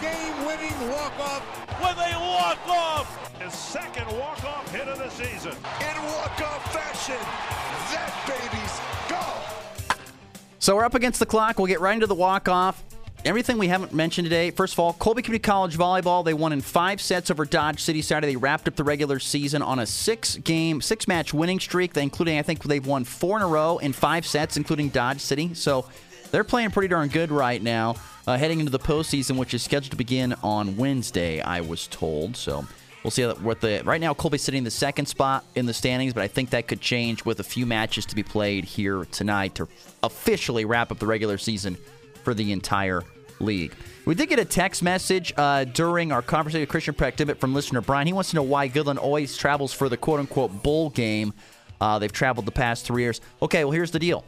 a game-winning walk-off. With a walk-off. His second walk-off hit of the season. In walk-off fashion. That baby's go. So we're up against the clock. We'll get right into the walk-off. Everything we haven't mentioned today. First of all, Colby Community College volleyball. They won in five sets over Dodge City Saturday. They wrapped up the regular season on a six-game, six-match winning streak. They, including, I think they've won four in a row in five sets, including Dodge City. So they're playing pretty darn good right now, uh, heading into the postseason, which is scheduled to begin on Wednesday. I was told. So we'll see what the right now. Colby's sitting in the second spot in the standings, but I think that could change with a few matches to be played here tonight to officially wrap up the regular season for the entire league. We did get a text message uh, during our conversation with Christian Practivit from listener Brian. He wants to know why Goodland always travels for the quote unquote bowl game. Uh, they've traveled the past three years. Okay, well, here's the deal.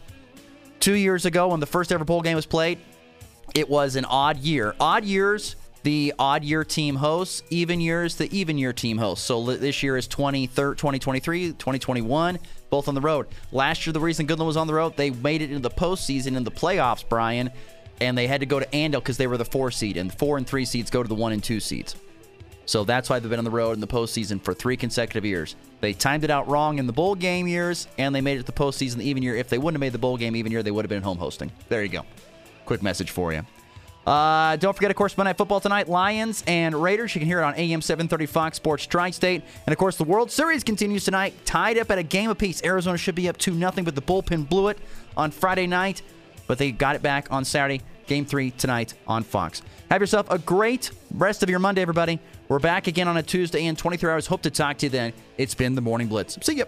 Two years ago, when the first ever bowl game was played, it was an odd year. Odd years, the odd year team hosts, even years, the even year team hosts. So this year is 2023, 2021, both on the road. Last year, the reason Goodland was on the road, they made it into the postseason in the playoffs, Brian and they had to go to Andale because they were the four seed, and four and three seeds go to the one and two seeds. So that's why they've been on the road in the postseason for three consecutive years. They timed it out wrong in the bowl game years, and they made it the postseason the even year. If they wouldn't have made the bowl game even year, they would have been home hosting. There you go. Quick message for you. Uh, don't forget, of course, Monday Night Football tonight, Lions and Raiders. You can hear it on AM 730 Fox Sports Tri-State. And, of course, the World Series continues tonight, tied up at a game apiece. Arizona should be up 2 nothing, but the bullpen blew it on Friday night. But they got it back on Saturday. Game three tonight on Fox. Have yourself a great rest of your Monday, everybody. We're back again on a Tuesday in 23 hours. Hope to talk to you then. It's been the Morning Blitz. See you.